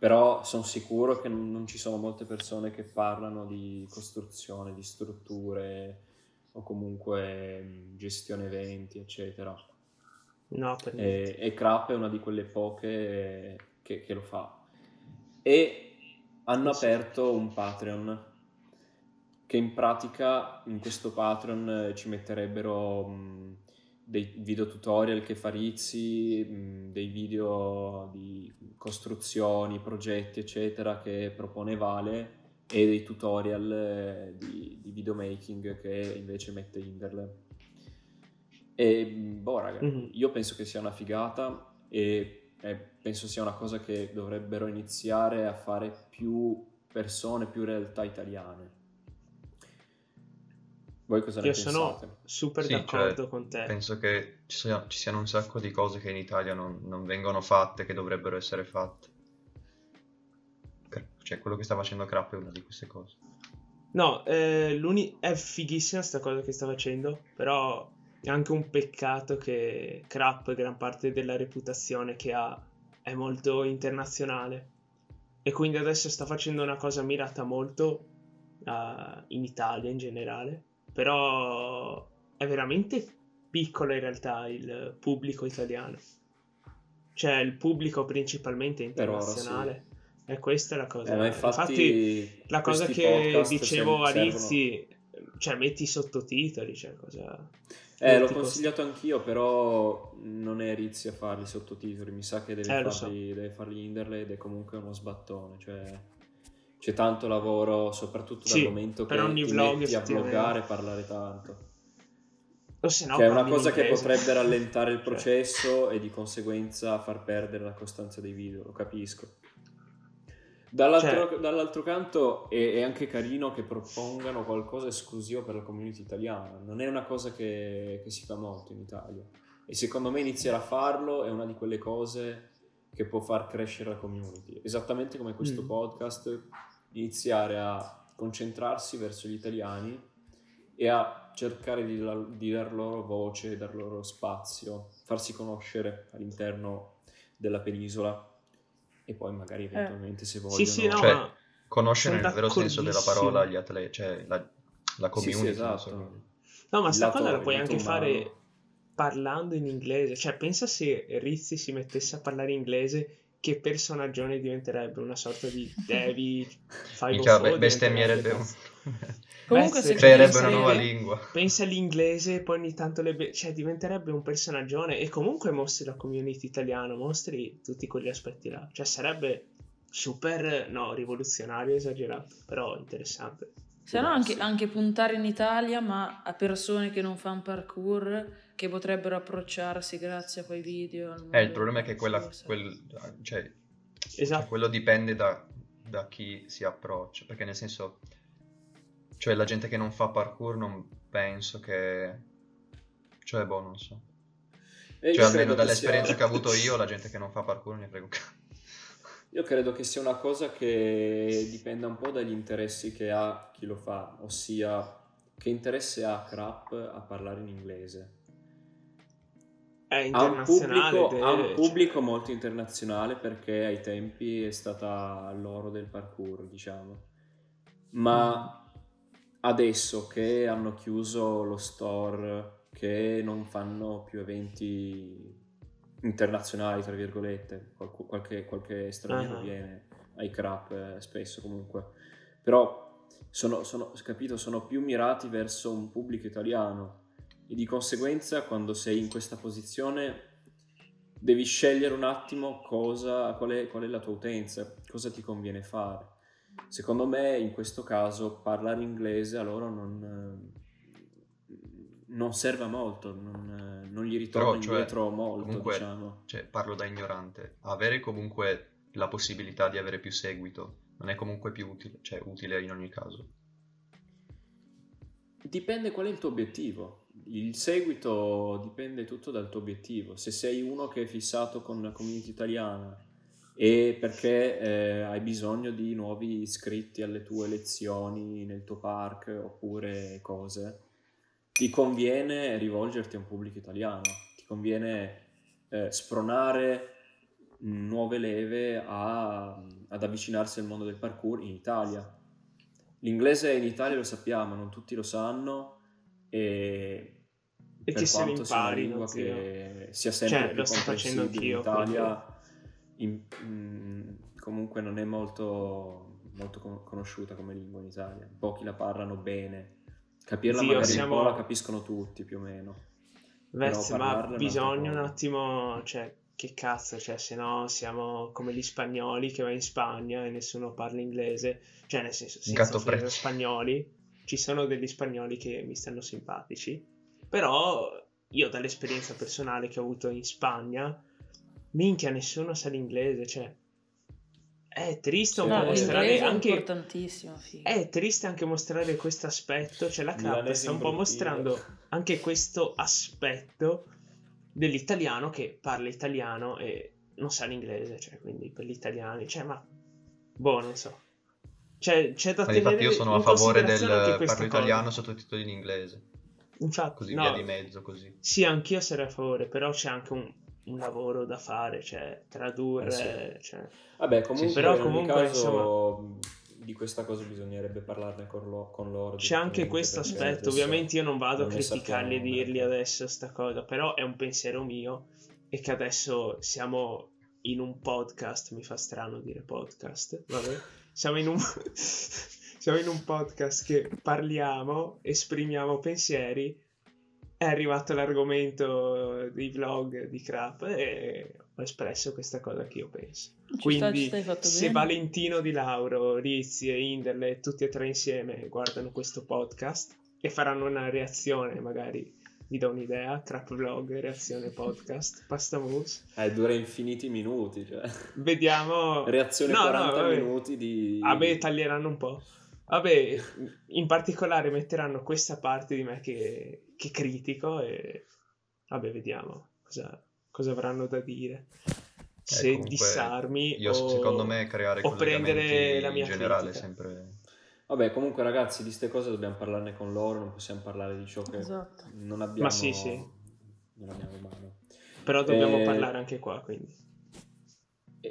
Però sono sicuro che non ci sono molte persone che parlano di costruzione, di strutture o comunque gestione eventi, eccetera. No, per niente. E, e Crap è una di quelle poche che, che lo fa. E hanno Sì. aperto un Patreon che in pratica in questo Patreon eh, ci metterebbero mh, dei video tutorial che fa Rizzi, mh, dei video di costruzioni, progetti, eccetera, che propone Vale e dei tutorial eh, di, di videomaking che invece mette Inderle. E boh, raga, Mhm. io penso che sia una figata e, e penso sia una cosa che dovrebbero iniziare a fare più persone, più realtà italiane. Voi cosa ne Io pensate? sono super Sì, d'accordo cioè, con te. Penso che ci, sia- ci siano un sacco di cose che in Italia non, non vengono fatte, che dovrebbero essere fatte. Cioè, quello che sta facendo Crap è una di queste cose. No, eh, l'uni- è fighissima sta cosa che sta facendo, però è anche un peccato che Crap, gran parte della reputazione che ha, è molto internazionale. E quindi adesso sta facendo una cosa mirata molto ah, in Italia in generale, però è veramente piccolo in realtà il pubblico italiano. Cioè il pubblico principalmente Per ora, sì. internazionale. E questa è la cosa. Eh, ma infatti, La cosa che dicevo servono- Rizzi, cioè metti i sottotitoli, cioè cosa... Eh, l'ho costa- consigliato anch'io, però non è Rizzi a farli i sottotitoli. Mi sa che deve, Eh, farli, deve farli Inderle ed è comunque uno sbattone. Cioè, c'è tanto lavoro, soprattutto Sì, dal momento per che ogni ti vlog, metti a vloggare e parlare tanto. O se no, che è una cosa che potrebbe rallentare il [laughs] Cioè, processo e di conseguenza far perdere la costanza dei video, lo capisco. Dall'altro, Cioè- dall'altro canto è, è anche carino che propongano qualcosa esclusivo per la community italiana, non è una cosa che, che si fa molto in Italia. E secondo me iniziare a farlo è una di quelle cose che può far crescere la community, esattamente come questo Mm. podcast, iniziare a concentrarsi verso gli italiani e a cercare di, dar- di dar loro voce, dar loro spazio, farsi conoscere all'interno della penisola e poi magari eventualmente se vogliono... Sì, sì, no, Cioè, ma Conoscere nel vero senso della parola gli atleti, cioè la, la Sì, sì, community. non esatto. so. No, ma Il sta cosa la puoi anche umano. fare parlando in inglese. Cioè, pensa se Rizzi si mettesse a parlare inglese, che personaggione diventerebbe una sorta di [laughs] Devi Minchia, 504 be- bestemmierebbe un... [laughs] Comunque, se creerebbe una nuova lingua. Pensa all'inglese, poi ogni tanto le... be- Cioè, diventerebbe un personaggione e comunque mostri la community italiana, mostri tutti quegli aspetti là. Cioè, sarebbe super, no, rivoluzionario, esagerato, però interessante. Se no anche, anche puntare in Italia, ma a persone che non fanno parkour, che potrebbero approcciarsi grazie a quei video. Eh, il problema è che quella, quel- cioè, Esatto. cioè, quello dipende da, da chi si approccia, perché nel senso, cioè la gente che non fa parkour non penso che, cioè boh, non so. E io Cioè almeno che dall'esperienza sia- che ho avuto io, [laughs] la gente che non fa parkour ne frega un cazzo. Io credo che sia una cosa che dipenda un po' dagli interessi che ha chi lo fa, ossia che interesse ha Crap a parlare in inglese. È Ha un internazionale. pubblico, ha un pubblico molto internazionale perché ai tempi è stata l'oro del parkour, diciamo. Ma adesso che hanno chiuso lo store, che non fanno più eventi internazionali, tra virgolette, qualcu- qualche, qualche straniero Ah. viene ai crap eh, spesso comunque, però sono, sono, capito, sono più mirati verso un pubblico italiano e di conseguenza quando sei in questa posizione devi scegliere un attimo cosa, qual, è, qual è la tua utenza, cosa ti conviene fare. Secondo me in questo caso parlare inglese a loro non, non serve a molto, non, eh, non gli ritorna Però, cioè, indietro molto, comunque- diciamo. Cioè, parlo da ignorante. Avere comunque la possibilità di avere più seguito non è comunque più utile, cioè utile in ogni caso. Dipende qual è il tuo obiettivo. Il seguito dipende tutto dal tuo obiettivo. Se sei uno che è fissato con la community italiana e perché eh, hai bisogno di nuovi iscritti alle tue lezioni nel tuo park oppure cose, ti conviene rivolgerti a un pubblico italiano, ti conviene eh, spronare nuove leve a- ad avvicinarsi al mondo del parkour in Italia. L'inglese in Italia lo sappiamo, non tutti lo sanno e, E per quanto sia una lingua zio. che sia sempre Cioè, sto facendo comprensibile in Italia, in- mm, comunque non è molto, molto con- conosciuta come lingua in Italia. Pochi la parlano bene. Capirla Zio, magari siamo- un po' la capiscono tutti più o meno. Vez, ma bisogna un attimo, cioè, che cazzo, cioè, se no siamo come gli spagnoli che va in Spagna e nessuno parla inglese, cioè, nel senso, senza prezzo. spagnoli, ci sono degli spagnoli che mi stanno simpatici, però io dall'esperienza personale che ho avuto in Spagna, minchia, nessuno sa l'inglese, cioè, è triste un Sì, po' No, mostrare è anche... importantissimo, figa. È triste anche mostrare questo aspetto, cioè la Milanese sta un po' mostrando anche questo aspetto dell'italiano che parla italiano e non sa l'inglese, cioè quindi per gli italiani, cioè ma boh, non so. Cioè, c'è da Ma infatti tenere io sono a favore del parlo cosa. italiano sottotitoli in inglese, Infatti, così no, via di mezzo, così. sì, anch'io sarei a favore, però c'è anche un, un lavoro da fare, cioè tradurre, Eh cioè, Vabbè, comunque, Però in ogni comunque, caso, mh, di questa cosa bisognerebbe parlarne con, lo- con loro. C'è anche questo aspetto, ovviamente io non vado a non ne criticarli e dirgli niente. adesso sta cosa, però è un pensiero mio e che adesso siamo in un podcast, mi fa strano dire podcast, vabbè, siamo in un, [laughs] siamo in un podcast che parliamo, esprimiamo pensieri, è arrivato l'argomento dei vlog di Crap e ho espresso questa cosa che io penso. Ci sta, Quindi fatto se bene. Valentino Di Lauro, Rizzi e Inderle tutti e tre insieme guardano questo podcast e faranno una reazione magari vi do un'idea, trap vlog, reazione podcast, pasta mousse. Eh, dura infiniti minuti, cioè. Vediamo... Reazione No, no, 40 vabbè. minuti di... Vabbè, taglieranno un po'. Vabbè, in particolare metteranno questa parte di me che, che critico e vabbè, vediamo cosa, cosa avranno da dire. Se Eh, comunque, dissarmi Io, o, secondo me, creare o prendere la mia in generale critica. sempre... Vabbè, comunque ragazzi, di queste cose dobbiamo parlarne con loro, non possiamo parlare di ciò che Esatto. non abbiamo... Ma sì, sì. Non abbiamo mano. Però dobbiamo Eh, parlare anche qua, quindi.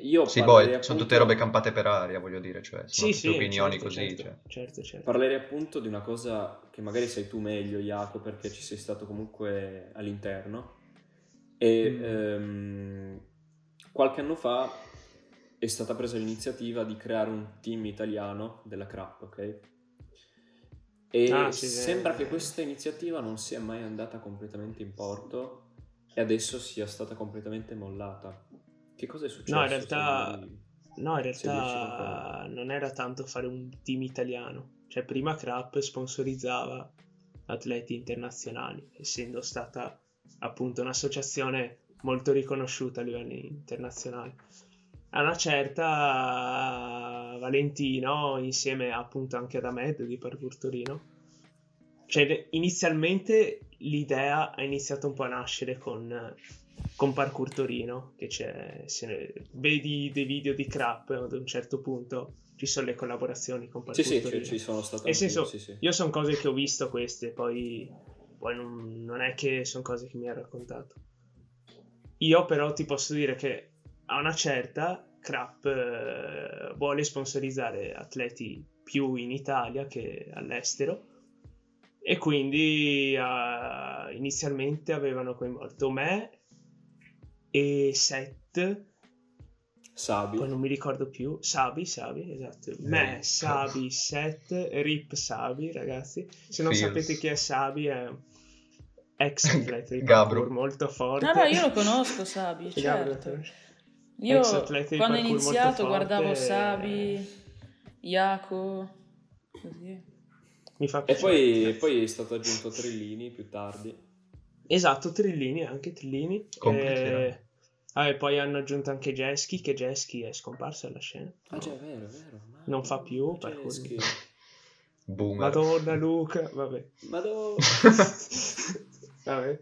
Io Sì, parlerei poi sono appunto- tutte robe campate per aria, voglio dire, cioè, sono Sì, sì, opinioni certo, così, certo, cioè. certo, certo. Parlerei appunto di una cosa che magari sai tu meglio, Jaco, perché ci sei stato comunque all'interno. E Mm. ehm, qualche anno fa è stata presa l'iniziativa di creare un team italiano della CRAP, ok? E Ah, sì, sembra eh. che questa iniziativa non sia mai andata completamente in porto e adesso sia stata completamente mollata. Che cosa è successo? No, in realtà- No, in realtà non era tanto fare un team italiano. Cioè, prima Crap sponsorizzava atleti internazionali, essendo stata appunto un'associazione molto riconosciuta a livello internazionale. A una certa Valentino, insieme appunto anche ad Ahmed di Parkour Torino, cioè inizialmente l'idea ha iniziato un po' a nascere con, con Parkour Torino, che c'è, ne- vedi dei video di Crap ad un certo punto ci sono le collaborazioni con Sì, Parkour sì, Torino. ci, ci sono state Nel senso, sì, sì. io sono cose che ho visto queste, poi, poi non, non è che sono cose che mi ha raccontato. Io però ti posso dire che a una certa Crap eh, vuole sponsorizzare atleti più in Italia che all'estero e quindi eh, inizialmente avevano coinvolto me e Seth Sabi. poi non mi ricordo più. Sabi, Sabi, esatto. Me, Eh, Sabi, Set, Rip Sabi, ragazzi. Se non Feels. sapete chi è Sabi, è ex [laughs] atleta di parkour molto forte. No, no, io lo conosco Sabi, certo. Io quando ho iniziato guardavo eh, Sabi, Iaco, così. Mi fa E piacere. poi, e poi è stato aggiunto Trillini più tardi. Esatto, Trillini, anche Trillini. Complimenti, E... poi hanno aggiunto anche Jesky, che Jesky è scomparso dalla scena. Ah, già, è vero, è vero. Ma- Non fa più, Cioè, parkour. schi- Boomer. Madonna Luca, vabbè. Madonna. [laughs] Vabbè,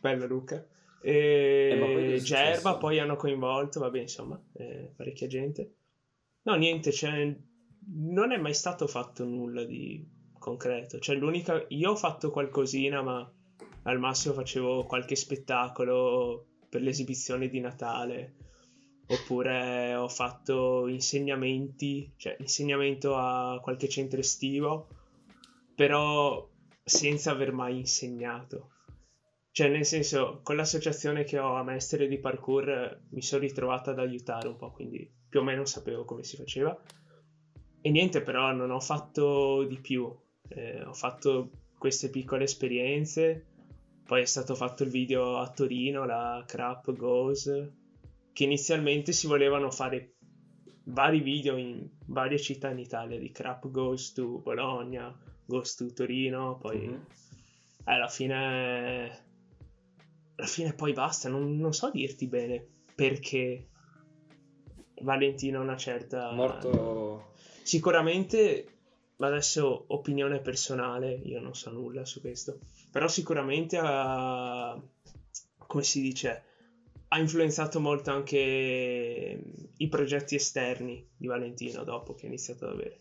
bello Luca. E Eh, Gerba poi hanno coinvolto, vabbè, insomma, eh, parecchia gente. No, niente, cioè, non è mai stato fatto nulla di concreto. Cioè, l'unica... Io ho fatto qualcosina, ma al massimo facevo qualche spettacolo per l'esibizione di Natale. Oppure ho fatto insegnamenti, cioè insegnamento a qualche centro estivo, però senza aver mai insegnato. Cioè, nel senso, con l'associazione che ho a Mestre di Parkour eh, mi sono ritrovato ad aiutare un po', quindi più o meno sapevo come si faceva. E niente, però non ho fatto di più. Eh, ho fatto queste piccole esperienze. Poi è stato fatto il video a Torino, la Crap Goes, che inizialmente si volevano fare vari video in varie città in Italia, di Crap Goes to Bologna, Goes to Torino, poi Mhm. eh, alla fine alla fine poi basta, non, non so dirti bene perché Valentino ha una certa Morto... sicuramente ma adesso opinione personale io non so nulla su questo. Però sicuramente ha come si dice ha influenzato molto anche i progetti esterni di Valentino dopo che ha iniziato ad avere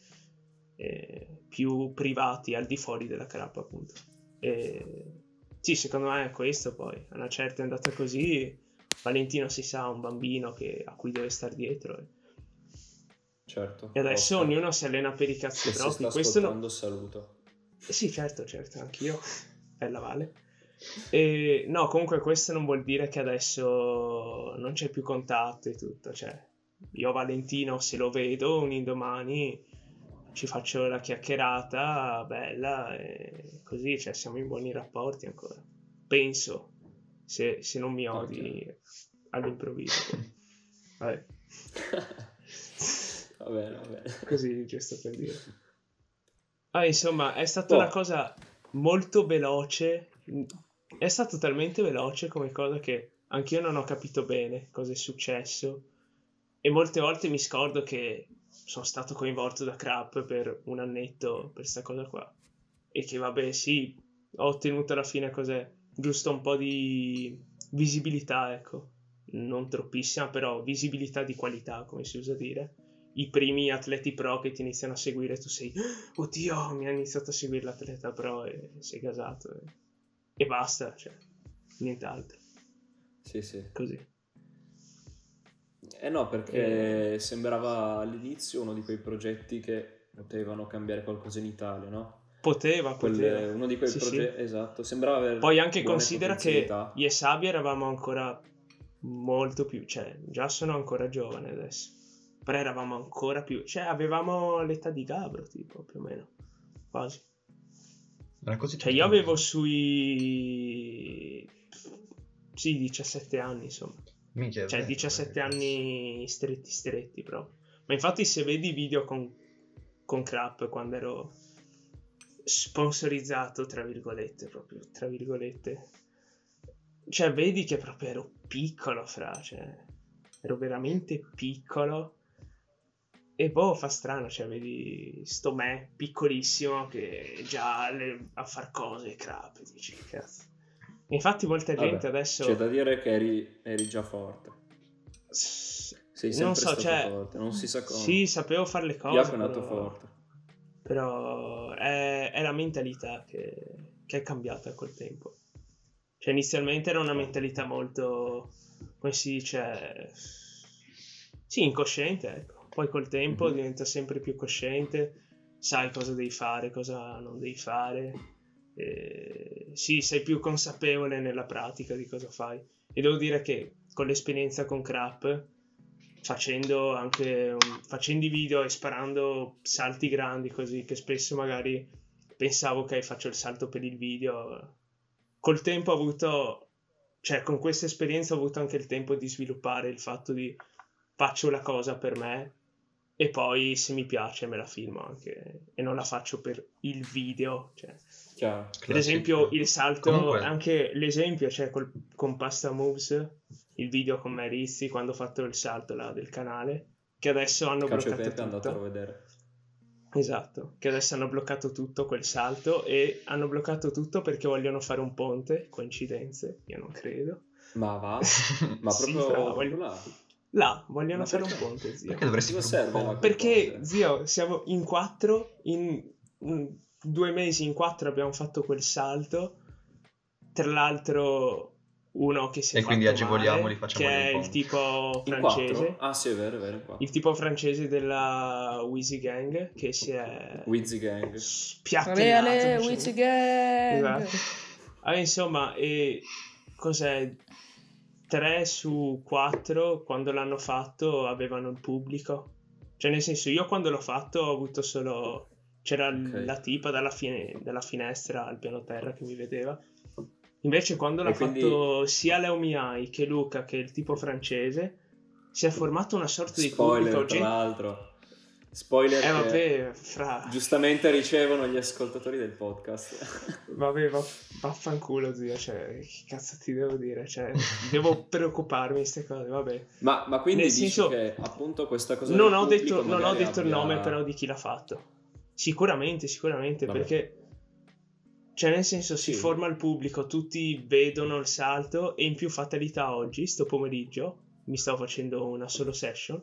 eh, più privati al di fuori della crappa appunto. E sì secondo me è questo poi. A una certa è andata così Valentino si sa un bambino che- a cui deve stare dietro e, Certo. e adesso Oscar, ognuno si allena per i cazzi propri questo no- ascoltando, saluto. Sì, certo, certo, anch'io. Bella Vale. E, no, comunque questo non vuol dire che adesso non c'è più contatto e tutto. Cioè, io Valentino, se lo vedo un indomani, ci faccio la chiacchierata bella e così, cioè, siamo in buoni rapporti ancora. Penso, se, se non mi odi all'improvviso. [laughs] Vabbè, [laughs] va bene, va bene. così, giusto per dire. Ah, insomma, è stata Boh. una cosa molto veloce. è stato talmente veloce come cosa che anch'io non ho capito bene cosa è successo e molte volte mi scordo che sono stato coinvolto da Crap per un annetto per questa cosa qua e che vabbè sì ho ottenuto alla fine cos'è giusto un po' di visibilità ecco non troppissima però visibilità di qualità come si usa dire i primi atleti pro che ti iniziano a seguire tu sei oddio mi ha iniziato a seguire l'atleta pro e sei gasato e, e basta cioè nient'altro Sì, sì. così Eh no, perché sembrava all'inizio uno di quei progetti che potevano cambiare qualcosa in Italia, no? poteva Quelle- poteva uno di quei Sì, sì. progetti, esatto, sembrava avere Poi anche considera che io e Sabi eravamo ancora molto più, cioè già sono ancora giovane adesso, però eravamo ancora più, cioè avevamo l'età di Gabro tipo più o meno, quasi. Era così Cioè io avevo sui... sì 17 anni insomma, Minchia, cioè vero, 17 eh, anni stretti stretti proprio. Ma infatti se vedi i video con, con Crap quando ero sponsorizzato, tra virgolette, proprio, tra virgolette, cioè vedi che proprio ero piccolo, fra, cioè, ero veramente piccolo. E boh, fa strano, cioè, vedi sto me piccolissimo che già le- a far cose, crap, dici, cazzo. Infatti molta Vabbè, gente adesso... C'è da dire che eri, eri già forte. Sei sempre non so, cioè, forte, non si sa come. Sì, sapevo fare le cose. Jacopo è nato forte. Però è, è la mentalità che, che è cambiata col tempo. Cioè, inizialmente era una mentalità molto, come si dice, sì, incosciente, ecco. Poi col tempo Mhm. diventa sempre più cosciente, sai cosa devi fare, cosa non devi fare. E sì, sei più consapevole nella pratica di cosa fai. E devo dire che con l'esperienza con Crap, facendo anche un- facendo i video e sparando salti grandi così che spesso magari pensavo ok faccio il salto per il video col tempo ho avuto cioè con questa esperienza ho avuto anche il tempo di sviluppare il fatto di faccio la cosa per me e poi se mi piace me la filmo anche e non la faccio per il video cioè, Chiaro. per esempio il salto Comunque- anche l'esempio cioè col- con Pasta Moves il video con Marizzi quando ho fatto il salto là del canale che adesso hanno Cacio e bloccato Pepe andatelo a tutto vedere. esatto che adesso hanno bloccato tutto quel salto e hanno bloccato tutto perché vogliono fare un ponte coincidenze io non credo Ma va? [laughs] Ma Sì, proprio, fra, proprio voglio- là? Là vogliono fare un ponte zio Perché dovresti Cosa fare un serve perché zio siamo in quattro in due mesi in quattro abbiamo fatto quel salto tra l'altro uno che si è E quindi agevoliamoli, male, facciamogli che un è il tipo francese? Ah sì, è vero, è vero, il tipo francese della Wheezy Gang che si è Wizzy Gang. Ale, spiattellato ale. Wizzy Gang! Esatto. Ah, insomma, e cos'è? 3 su 4 quando l'hanno fatto avevano il pubblico. Cioè, nel senso, io quando l'ho fatto ho avuto solo. C'era Ok. la tipa dalla, fine- dalla finestra al piano terra che mi vedeva. Invece, quando l'ha E quindi- fatto sia Leo Miai che Luca, che il tipo francese, si è formato una sorta di Spoiler, pubblico. tra gente- l'altro. Spoiler Eh, vabbè, fra. giustamente ricevono gli ascoltatori del podcast. [laughs] Vabbè, va- vaffanculo, zio. Cioè, che cazzo ti devo dire? Cioè, devo [laughs] preoccuparmi di queste cose, vabbè. ma, ma quindi Nel dici senso, che appunto questa cosa Non ho, detto, non ho detto il abbia- nome però di chi l'ha fatto. Sicuramente, sicuramente, Vabbè. perché... Cioè, nel senso, si Sì. forma il pubblico, tutti vedono il salto e in più fatalità oggi, sto pomeriggio, mi stavo facendo una solo session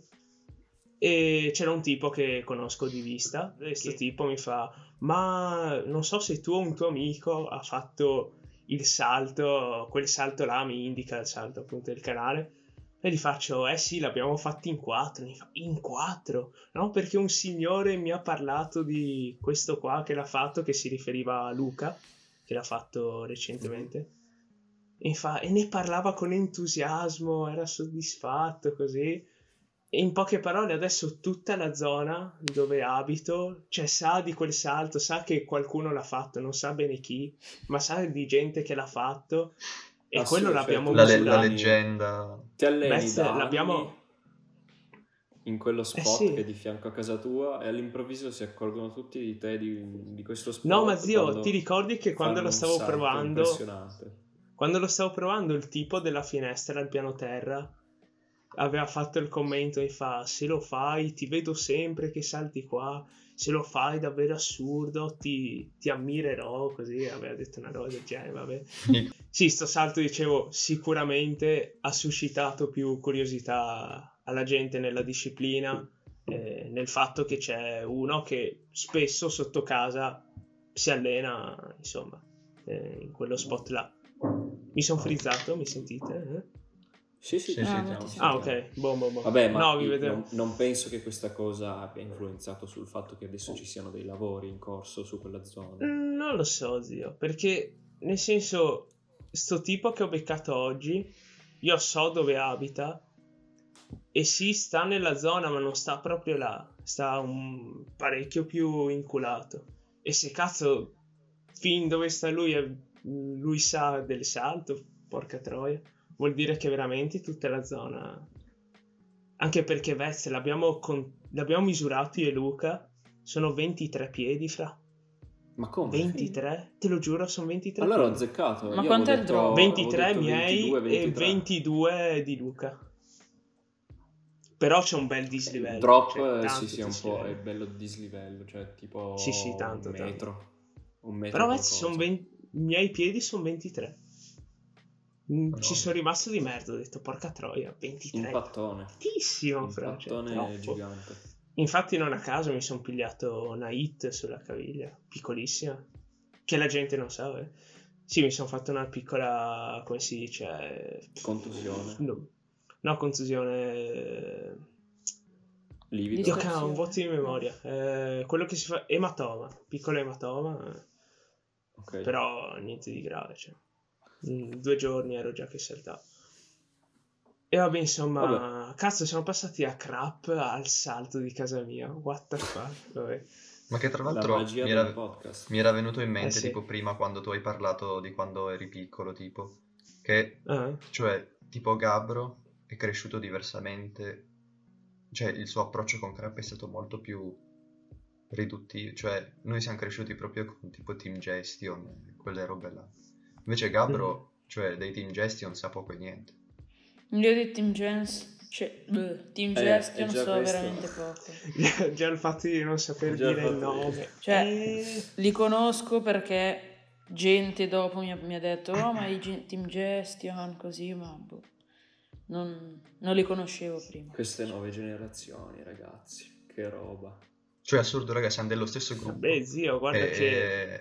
e c'era un tipo che conosco di vista e questo tipo mi fa ma non so se tu o un tuo amico ha fatto il salto quel salto là mi indica il salto appunto del canale e gli faccio eh sì l'abbiamo fatto in quattro mi fa in quattro? No perché un signore mi ha parlato di questo qua che l'ha fatto che si riferiva a Luca che l'ha fatto recentemente e, fa, e ne parlava con entusiasmo era soddisfatto così e in poche parole, adesso tutta la zona dove abito, cioè sa di quel salto, sa che qualcuno l'ha fatto, non sa bene chi, ma sa di gente che l'ha fatto e Ah, sì, quello cioè, l'abbiamo La, le- la leggenda. Ti alleni Beh, da l'abbiamo- in quello spot Eh sì. che è di fianco a casa tua e all'improvviso si accorgono tutti di te di, di questo spot. No, ma zio, ti ricordi che quando lo stavo provando. Quando lo stavo provando, il tipo della finestra al piano terra aveva fatto il commento e fa se lo fai ti vedo sempre che salti qua se lo fai davvero assurdo ti, ti ammirerò così aveva detto una cosa del genere vabbè [laughs] sì sto salto dicevo sicuramente ha suscitato più curiosità alla gente nella disciplina eh, nel fatto che c'è uno che spesso sotto casa si allena insomma eh, in quello spot là mi sono frizzato mi sentite? Eh? Sì, sì, Sì, sì, sì, stiamo- sì. Ah, ok. Boh, boh, boh. Vabbè, ma no, non, non penso che questa cosa abbia influenzato sul fatto che adesso ci siano dei lavori in corso su quella zona. Mm, Non lo so, zio, perché nel senso, sto tipo che ho beccato oggi, io so dove abita e sì, sta nella zona, ma non sta proprio là, sta un parecchio più inculato. E se cazzo, fin dove sta lui, lui sa del salto, porca troia, vuol dire che veramente tutta la zona... Anche perché Vez l'abbiamo, con- l'abbiamo misurato io e Luca, sono 23 piedi fra. Ma come? 23? Te lo giuro, sono 23 Allora ho azzeccato. Ma io quanto è il drop? avevo 23 detto miei 22, e 23. 22 di Luca. Però c'è un bel dislivello. Il drop cioè, eh, tanto sì, sì, è un po' è bello dislivello, cioè tipo Sì, sì, tanto, un tanto. metro. Un metro Però sono 20 i miei piedi sono 23. Mm, Madonna. Ci sono rimasto di merda, ho detto porca troia, 23. Impattone. Tantissimo, cioè, Impattone troppo. gigante. Infatti non a caso mi sono pigliato una hit sulla caviglia, piccolissima, che la gente non sa. eh. Sì, mi sono fatto una piccola, come si dice? Contusione. No, no contusione. Livido. Dio Distorsione. cavolo, un vuoto di memoria. Eh, quello che si fa, ematoma, piccolo ematoma, eh, Ok. però niente di grave. Cioè. In due giorni ero già che saltavo. E vabbè, insomma, cazzo, siamo passati a crap al salto di casa mia. What the fuck? Vabbè. Ma che tra La l'altro magia mi era, mi era venuto in mente Eh sì. tipo prima quando tu hai parlato di quando eri piccolo, tipo, che Ah, cioè tipo Gabro è cresciuto diversamente, cioè il suo approccio con Crap è stato molto più riduttivo, cioè noi siamo cresciuti proprio con tipo team gestion, e quelle robe là. Invece Gabro, cioè dei team gestion sa poco e niente. Io di Team Gens, cioè, bleh, Team Eh, Gestion so questo. veramente poco. [laughs] già il fatto di non saper Già dire il nome. Cioè, Eh, Li conosco perché gente dopo mi ha, mi ha detto, oh ma i Ge- Team Gestion, così, ma boh, non, non li conoscevo prima. Queste nuove generazioni, ragazzi. Che roba. Cioè assurdo, raga, siamo dello stesso gruppo. Vabbè, zio, guarda E- che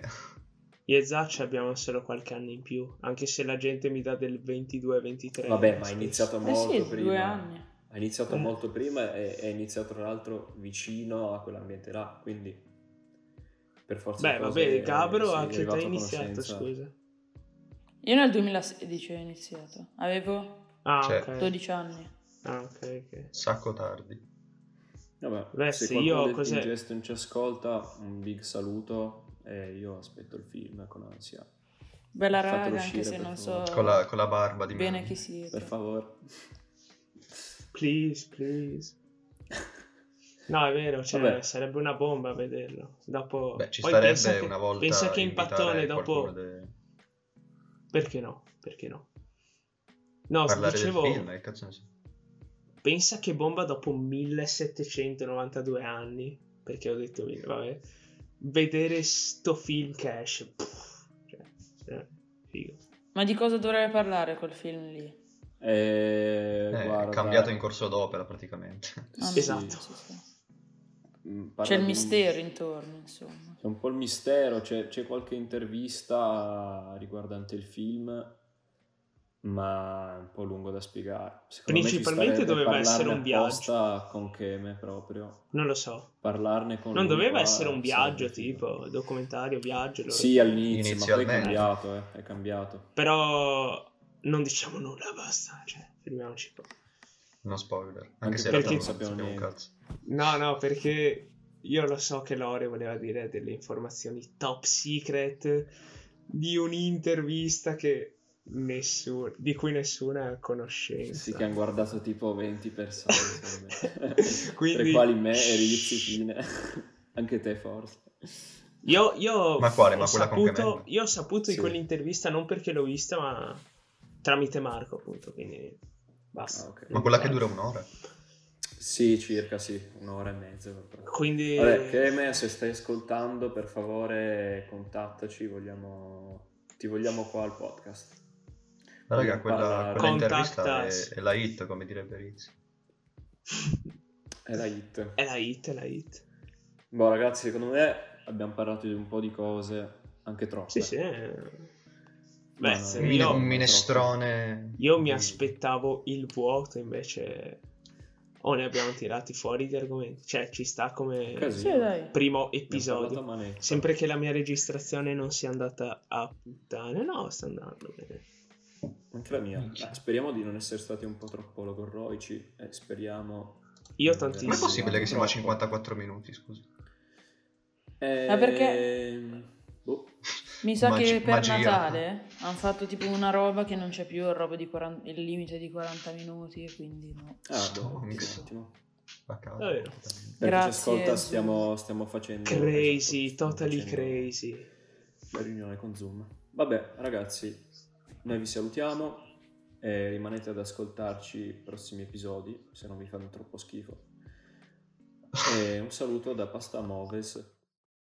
io e Zaccia abbiamo solo qualche anno in più, anche se la gente mi dà del 22-23. Vabbè, ma ha iniziato Eh molto sì, prima. due anni. Ha iniziato Eh. molto prima e è iniziato tra l'altro vicino a quell'ambiente là, quindi per forza Beh, vabbè, Gabro sei a che età hai iniziato, conoscenza. scusa? Io nel 2016 ho iniziato, avevo Ah, Cioè, ok. 12 anni. Ah, ok, ok. Sacco tardi. Vabbè, Beh, se sì, qualcuno io cos'è- Team Gestion ci ascolta, un big saluto e io aspetto il film con ansia. Bella Fatelo raga, anche se non so favore. Con la, con la barba di bene Meloni. chi siete. Per favore. Please, please. [laughs] No, è vero, cioè, Vabbè. sarebbe una bomba vederlo. Dopo... Beh, ci Poi starebbe pensa che, una volta pensa che impattone dopo... de- Perché no? Perché no? No, parlare dicevo, del film, che cazzo ne so. pensa che bomba dopo 1792 anni, perché ho detto, vabbè, vedere sto film che esce, pff, cioè, cioè, figo. Ma di cosa dovrebbe parlare quel film lì? Eh, Eh, guarda, è cambiato in corso d'opera praticamente. Ah, Sì. Esatto. sì, sì. mm, C'è il di- mistero intorno, insomma. C'è un po' il mistero, c'è, c'è qualche intervista riguardante il film, ma è un po' lungo da spiegare. Secondo me ci Principalmente doveva essere un viaggio. con Keme proprio. Non lo so. Parlarne con Non lui doveva essere un viaggio, tipo, documentario, viaggio. loro- Sì, all'inizio, ma poi è cambiato, eh, è cambiato. Però non diciamo nulla, basta, cioè, fermiamoci qua. No spoiler. Anche, Anche se perché non sappiamo sappiamo un niente. cazzo. No, no, perché io lo so che Lore voleva dire delle informazioni top secret di un'intervista che nessuno, di cui nessuno è a conoscenza. Sì, che hanno guardato tipo 20 persone. Quindi- [laughs] tra i quali me e Rizzi Fine. Anche te forse. Io, io Ma quale? ho Ma quella con saputo, io ho saputo Sì. di quell'intervista non perché l'ho vista, ma tramite Marco, appunto, quindi basta. Ah, ok. Ma quella che dura un'ora? Sì, circa sì, un'ora e mezza. Quindi Vabbè, Keme, se stai ascoltando, per favore contattaci, vogliamo... ti vogliamo qua al podcast. Ma raga, quella, parlare. quella intervista è, è la hit, come direbbe Rizzi. È la hit. è la hit, è la hit. Boh, ragazzi, secondo me abbiamo parlato di un po' di cose, anche troppe. Sì, sì. eh. Beh, no, se Un, mine- io, un minestrone. io mi aspettavo il vuoto, invece o ne abbiamo tirati fuori di argomenti. Cioè, ci sta come Casino. Sì, dai. primo episodio. Sempre che la mia registrazione non sia andata a puttane. No, sta andando bene. Anche la mia. Beh, speriamo di non essere stati un po' troppo logorroici e speriamo... Io tantissimo. Com'è possibile che siamo a Troppo. 54 minuti, scusa? Eh, Ma perché- Boh. Mi sa Magi- che per magia. Natale hanno fatto tipo una roba che non c'è più il, roba di 40 il limite di 40 minuti e quindi no. Ah, boh, Oh, mica. ottimo. Davvero? Per chi ascolta stiamo, stiamo facendo... Crazy, totally facendo crazy. La riunione con Zoom. Vabbè, ragazzi, noi vi salutiamo e rimanete ad ascoltarci i prossimi episodi, se non vi fanno troppo schifo. E un saluto da Pasta Moves.